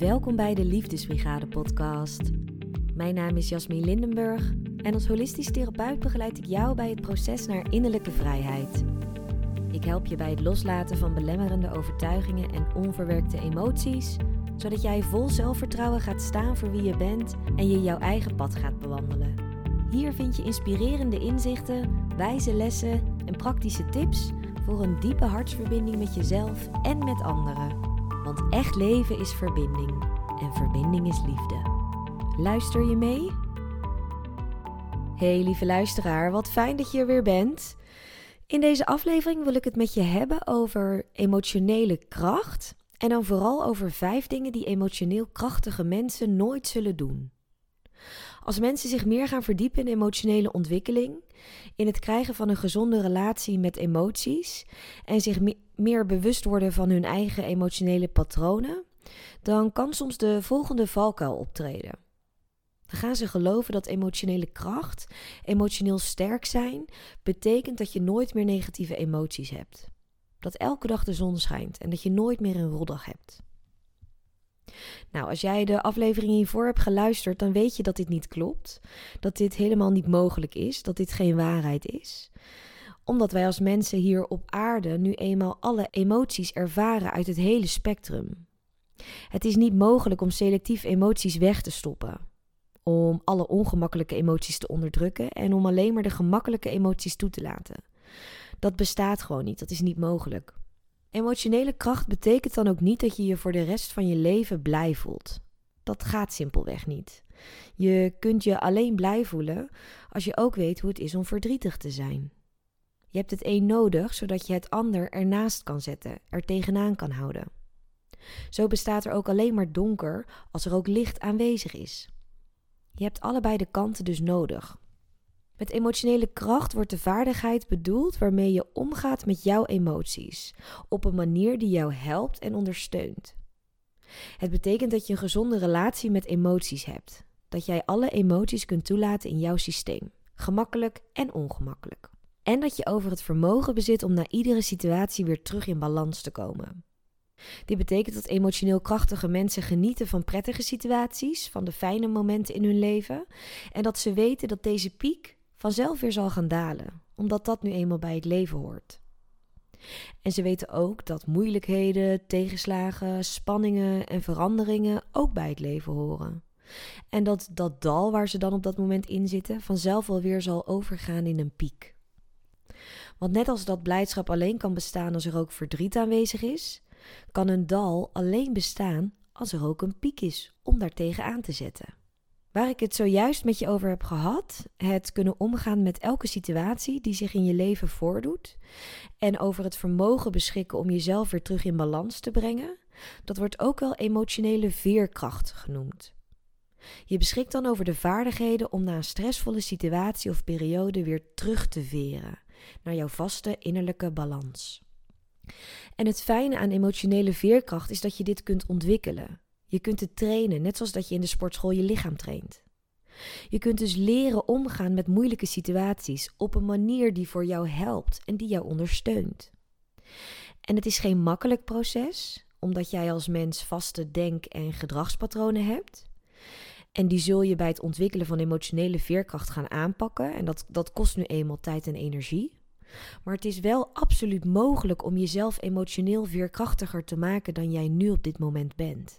Welkom bij de Liefdesbrigade podcast. Mijn naam is Jasmine Lindenburg en als holistisch therapeut begeleid ik jou bij het proces naar innerlijke vrijheid. Ik help je bij het loslaten van belemmerende overtuigingen en onverwerkte emoties, zodat jij vol zelfvertrouwen gaat staan voor wie je bent en je jouw eigen pad gaat bewandelen. Hier vind je inspirerende inzichten, wijze lessen en praktische tips voor een diepe hartsverbinding met jezelf en met anderen. Want echt leven is verbinding en verbinding is liefde. Luister je mee? Hey lieve luisteraar, wat fijn dat je er weer bent. In deze aflevering wil ik het met je hebben over emotionele kracht. En dan vooral over vijf dingen die emotioneel krachtige mensen nooit zullen doen. Als mensen zich meer gaan verdiepen in emotionele ontwikkeling, in het krijgen van een gezonde relatie met emoties en zich meer bewust worden van hun eigen emotionele patronen, dan kan soms de volgende valkuil optreden. Dan gaan ze geloven dat emotionele kracht, emotioneel sterk zijn, betekent dat je nooit meer negatieve emoties hebt. Dat elke dag de zon schijnt en dat je nooit meer een roddag hebt. Nou, als jij de aflevering hiervoor hebt geluisterd, dan weet je dat dit niet klopt. Dat dit helemaal niet mogelijk is, dat dit geen waarheid is. Omdat wij als mensen hier op aarde nu eenmaal alle emoties ervaren uit het hele spectrum. Het is niet mogelijk om selectief emoties weg te stoppen. Om alle ongemakkelijke emoties te onderdrukken en om alleen maar de gemakkelijke emoties toe te laten. Dat bestaat gewoon niet, dat is niet mogelijk. Emotionele kracht betekent dan ook niet dat je je voor de rest van je leven blij voelt. Dat gaat simpelweg niet. Je kunt je alleen blij voelen als je ook weet hoe het is om verdrietig te zijn. Je hebt het een nodig zodat je het ander ernaast kan zetten, er tegenaan kan houden. Zo bestaat er ook alleen maar donker als er ook licht aanwezig is. Je hebt allebei de kanten dus nodig. Met emotionele kracht wordt de vaardigheid bedoeld waarmee je omgaat met jouw emoties, op een manier die jou helpt en ondersteunt. Het betekent dat je een gezonde relatie met emoties hebt, dat jij alle emoties kunt toelaten in jouw systeem, gemakkelijk en ongemakkelijk. En dat je over het vermogen bezit om na iedere situatie weer terug in balans te komen. Dit betekent dat emotioneel krachtige mensen genieten van prettige situaties, van de fijne momenten in hun leven, en dat ze weten dat deze piek vanzelf weer zal gaan dalen, omdat dat nu eenmaal bij het leven hoort. En ze weten ook dat moeilijkheden, tegenslagen, spanningen en veranderingen ook bij het leven horen. En dat dat dal waar ze dan op dat moment in zitten vanzelf wel weer zal overgaan in een piek. Want net als dat blijdschap alleen kan bestaan als er ook verdriet aanwezig is, kan een dal alleen bestaan als er ook een piek is om daar tegenaan te zetten. Waar ik het zojuist met je over heb gehad, het kunnen omgaan met elke situatie die zich in je leven voordoet en over het vermogen beschikken om jezelf weer terug in balans te brengen, dat wordt ook wel emotionele veerkracht genoemd. Je beschikt dan over de vaardigheden om na een stressvolle situatie of periode weer terug te veren naar jouw vaste innerlijke balans. En het fijne aan emotionele veerkracht is dat je dit kunt ontwikkelen. Je kunt het trainen, net zoals dat je in de sportschool je lichaam traint. Je kunt dus leren omgaan met moeilijke situaties op een manier die voor jou helpt en die jou ondersteunt. En het is geen makkelijk proces, omdat jij als mens vaste denk- en gedragspatronen hebt. En die zul je bij het ontwikkelen van emotionele veerkracht gaan aanpakken. En dat, dat kost nu eenmaal tijd en energie. Maar het is wel absoluut mogelijk om jezelf emotioneel veerkrachtiger te maken dan jij nu op dit moment bent.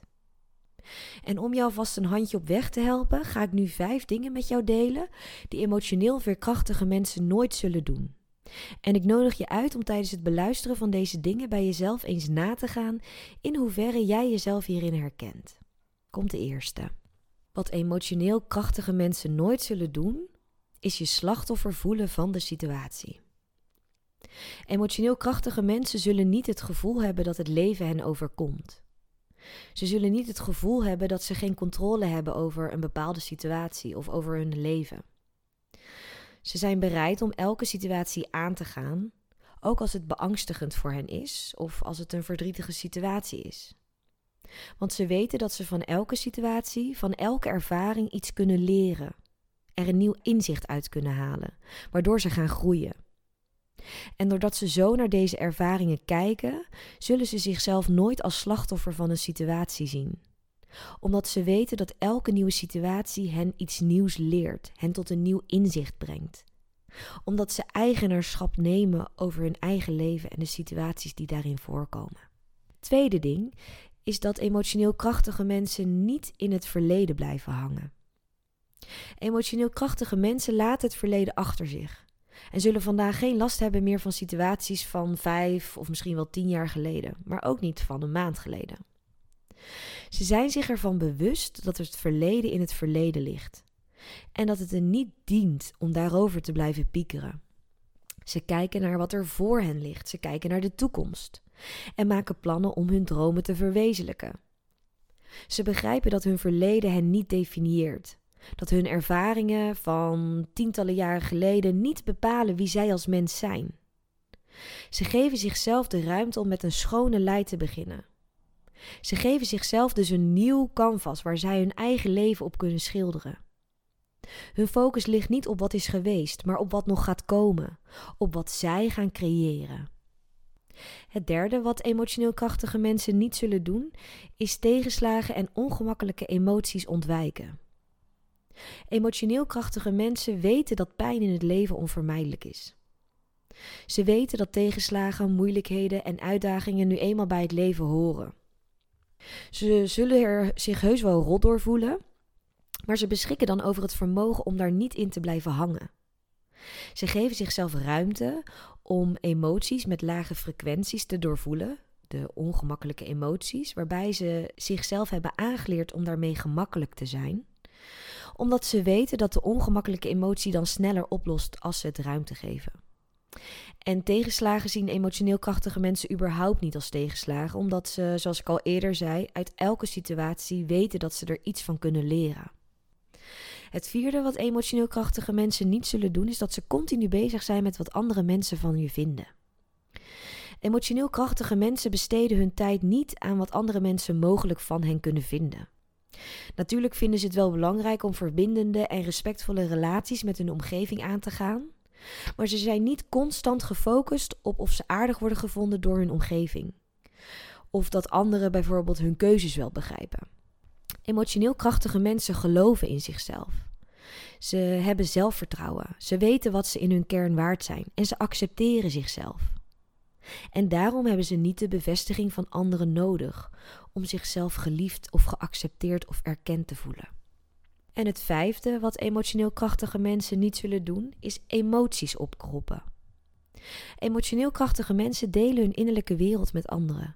En om jou vast een handje op weg te helpen, ga ik nu vijf dingen met jou delen die emotioneel veerkrachtige mensen nooit zullen doen. En ik nodig je uit om tijdens het beluisteren van deze dingen bij jezelf eens na te gaan in hoeverre jij jezelf hierin herkent. Komt de eerste. Wat emotioneel krachtige mensen nooit zullen doen, is je slachtoffer voelen van de situatie. Emotioneel krachtige mensen zullen niet het gevoel hebben dat het leven hen overkomt. Ze zullen niet het gevoel hebben dat ze geen controle hebben over een bepaalde situatie of over hun leven. Ze zijn bereid om elke situatie aan te gaan, ook als het beangstigend voor hen is of als het een verdrietige situatie is. Want ze weten dat ze van elke situatie, van elke ervaring iets kunnen leren, er een nieuw inzicht uit kunnen halen, waardoor ze gaan groeien. En doordat ze zo naar deze ervaringen kijken, zullen ze zichzelf nooit als slachtoffer van een situatie zien. Omdat ze weten dat elke nieuwe situatie hen iets nieuws leert, hen tot een nieuw inzicht brengt. Omdat ze eigenaarschap nemen over hun eigen leven en de situaties die daarin voorkomen. Tweede ding is dat emotioneel krachtige mensen niet in het verleden blijven hangen. Emotioneel krachtige mensen laten het verleden achter zich en zullen vandaag geen last hebben meer van situaties van vijf of misschien wel tien jaar geleden, maar ook niet van een maand geleden. Ze zijn zich ervan bewust dat het verleden in het verleden ligt en dat het er niet dient om daarover te blijven piekeren. Ze kijken naar wat er voor hen ligt, ze kijken naar de toekomst en maken plannen om hun dromen te verwezenlijken. Ze begrijpen dat hun verleden hen niet definieert, dat hun ervaringen van tientallen jaren geleden niet bepalen wie zij als mens zijn. Ze geven zichzelf de ruimte om met een schone lei te beginnen. Ze geven zichzelf dus een nieuw canvas waar zij hun eigen leven op kunnen schilderen. Hun focus ligt niet op wat is geweest, maar op wat nog gaat komen, op wat zij gaan creëren. Het derde wat emotioneel krachtige mensen niet zullen doen, is tegenslagen en ongemakkelijke emoties ontwijken. Emotioneel krachtige mensen weten dat pijn in het leven onvermijdelijk is. Ze weten dat tegenslagen, moeilijkheden en uitdagingen nu eenmaal bij het leven horen. Ze zullen er zich heus wel rot door voelen, maar ze beschikken dan over het vermogen om daar niet in te blijven hangen. Ze geven zichzelf ruimte om emoties met lage frequenties te doorvoelen, de ongemakkelijke emoties, waarbij ze zichzelf hebben aangeleerd om daarmee gemakkelijk te zijn omdat ze weten dat de ongemakkelijke emotie dan sneller oplost als ze het ruimte geven. En tegenslagen zien emotioneel krachtige mensen überhaupt niet als tegenslagen, omdat ze, zoals ik al eerder zei, uit elke situatie weten dat ze er iets van kunnen leren. Het vierde wat emotioneel krachtige mensen niet zullen doen, is dat ze continu bezig zijn met wat andere mensen van je vinden. Emotioneel krachtige mensen besteden hun tijd niet aan wat andere mensen mogelijk van hen kunnen vinden. Natuurlijk vinden ze het wel belangrijk om verbindende en respectvolle relaties met hun omgeving aan te gaan, maar ze zijn niet constant gefocust op of ze aardig worden gevonden door hun omgeving. Of dat anderen bijvoorbeeld hun keuzes wel begrijpen. Emotioneel krachtige mensen geloven in zichzelf. Ze hebben zelfvertrouwen. Ze weten wat ze in hun kern waard zijn en ze accepteren zichzelf. En daarom hebben ze niet de bevestiging van anderen nodig om zichzelf geliefd of geaccepteerd of erkend te voelen. En het vijfde wat emotioneel krachtige mensen niet zullen doen, is emoties opkroppen. Emotioneel krachtige mensen delen hun innerlijke wereld met anderen.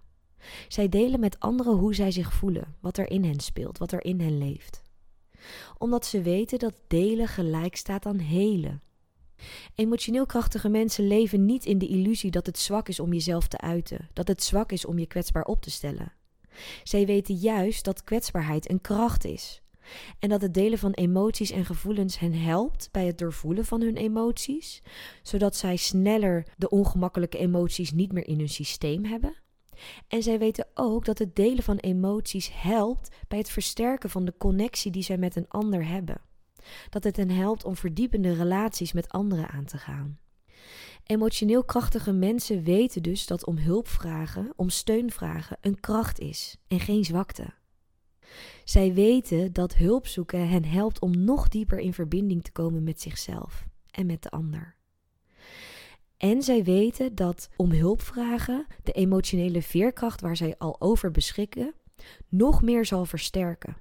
Zij delen met anderen hoe zij zich voelen, wat er in hen speelt, wat er in hen leeft. Omdat ze weten dat delen gelijk staat aan helen. Emotioneel krachtige mensen leven niet in de illusie dat het zwak is om jezelf te uiten, dat het zwak is om je kwetsbaar op te stellen. Zij weten juist dat kwetsbaarheid een kracht is. En dat het delen van emoties en gevoelens hen helpt bij het doorvoelen van hun emoties, zodat zij sneller de ongemakkelijke emoties niet meer in hun systeem hebben. En zij weten ook dat het delen van emoties helpt bij het versterken van de connectie die zij met een ander hebben. Dat het hen helpt om verdiepende relaties met anderen aan te gaan. Emotioneel krachtige mensen weten dus dat om hulp vragen, om steun vragen, een kracht is en geen zwakte. Zij weten dat hulp zoeken hen helpt om nog dieper in verbinding te komen met zichzelf en met de ander. En zij weten dat om hulp vragen de emotionele veerkracht waar zij al over beschikken nog meer zal versterken.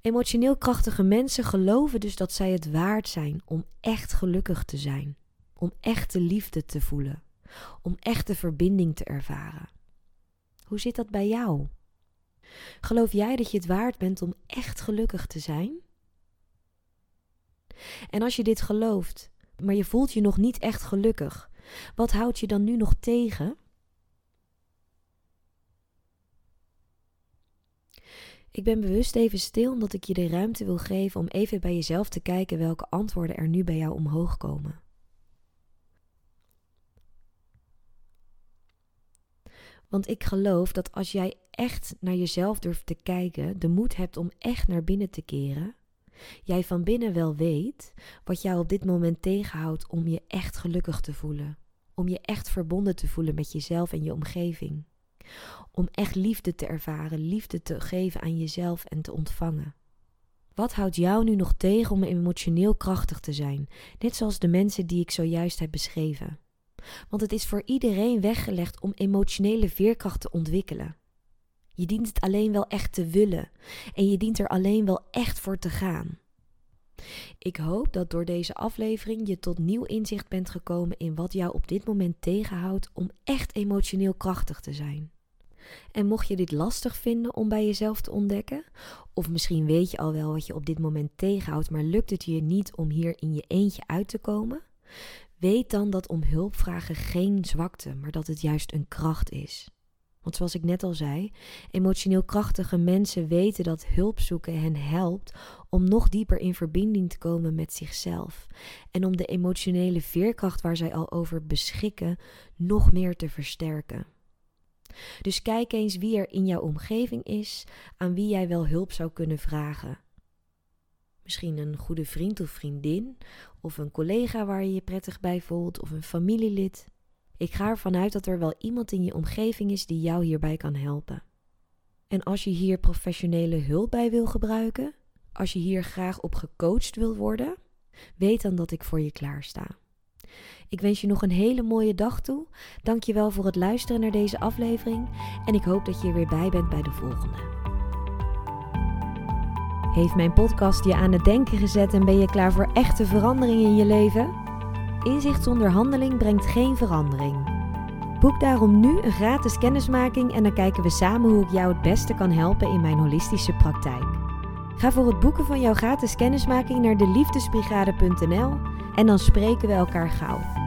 Emotioneel krachtige mensen geloven dus dat zij het waard zijn om echt gelukkig te zijn om echte liefde te voelen, om echte verbinding te ervaren. Hoe zit dat bij jou? Geloof jij dat je het waard bent om echt gelukkig te zijn? En als je dit gelooft, maar je voelt je nog niet echt gelukkig, wat houdt je dan nu nog tegen? Ik ben bewust even stil omdat ik je de ruimte wil geven om even bij jezelf te kijken welke antwoorden er nu bij jou omhoog komen. Want ik geloof dat als jij echt naar jezelf durft te kijken, de moed hebt om echt naar binnen te keren, jij van binnen wel weet wat jou op dit moment tegenhoudt om je echt gelukkig te voelen. Om je echt verbonden te voelen met jezelf en je omgeving. Om echt liefde te ervaren, liefde te geven aan jezelf en te ontvangen. Wat houdt jou nu nog tegen om emotioneel krachtig te zijn, net zoals de mensen die ik zojuist heb beschreven? Want het is voor iedereen weggelegd om emotionele veerkracht te ontwikkelen. Je dient het alleen wel echt te willen en je dient er alleen wel echt voor te gaan. Ik hoop dat door deze aflevering je tot nieuw inzicht bent gekomen in wat jou op dit moment tegenhoudt om echt emotioneel krachtig te zijn. En mocht je dit lastig vinden om bij jezelf te ontdekken, of misschien weet je al wel wat je op dit moment tegenhoudt, maar lukt het je niet om hier in je eentje uit te komen, weet dan dat om hulp vragen geen zwakte, maar dat het juist een kracht is. Want zoals ik net al zei, emotioneel krachtige mensen weten dat hulp zoeken hen helpt om nog dieper in verbinding te komen met zichzelf en om de emotionele veerkracht waar zij al over beschikken nog meer te versterken. Dus kijk eens wie er in jouw omgeving is aan wie jij wel hulp zou kunnen vragen. Misschien een goede vriend of vriendin, of een collega waar je je prettig bij voelt, of een familielid. Ik ga ervan uit dat er wel iemand in je omgeving is die jou hierbij kan helpen. En als je hier professionele hulp bij wil gebruiken, als je hier graag op gecoacht wil worden, weet dan dat ik voor je klaar sta. Ik wens je nog een hele mooie dag toe. Dank je wel voor het luisteren naar deze aflevering en ik hoop dat je er weer bij bent bij de volgende. Heeft mijn podcast je aan het denken gezet en ben je klaar voor echte verandering in je leven? Inzicht zonder handeling brengt geen verandering. Boek daarom nu een gratis kennismaking en dan kijken we samen hoe ik jou het beste kan helpen in mijn holistische praktijk. Ga voor het boeken van jouw gratis kennismaking naar deliefdesbrigade.nl en dan spreken we elkaar gauw.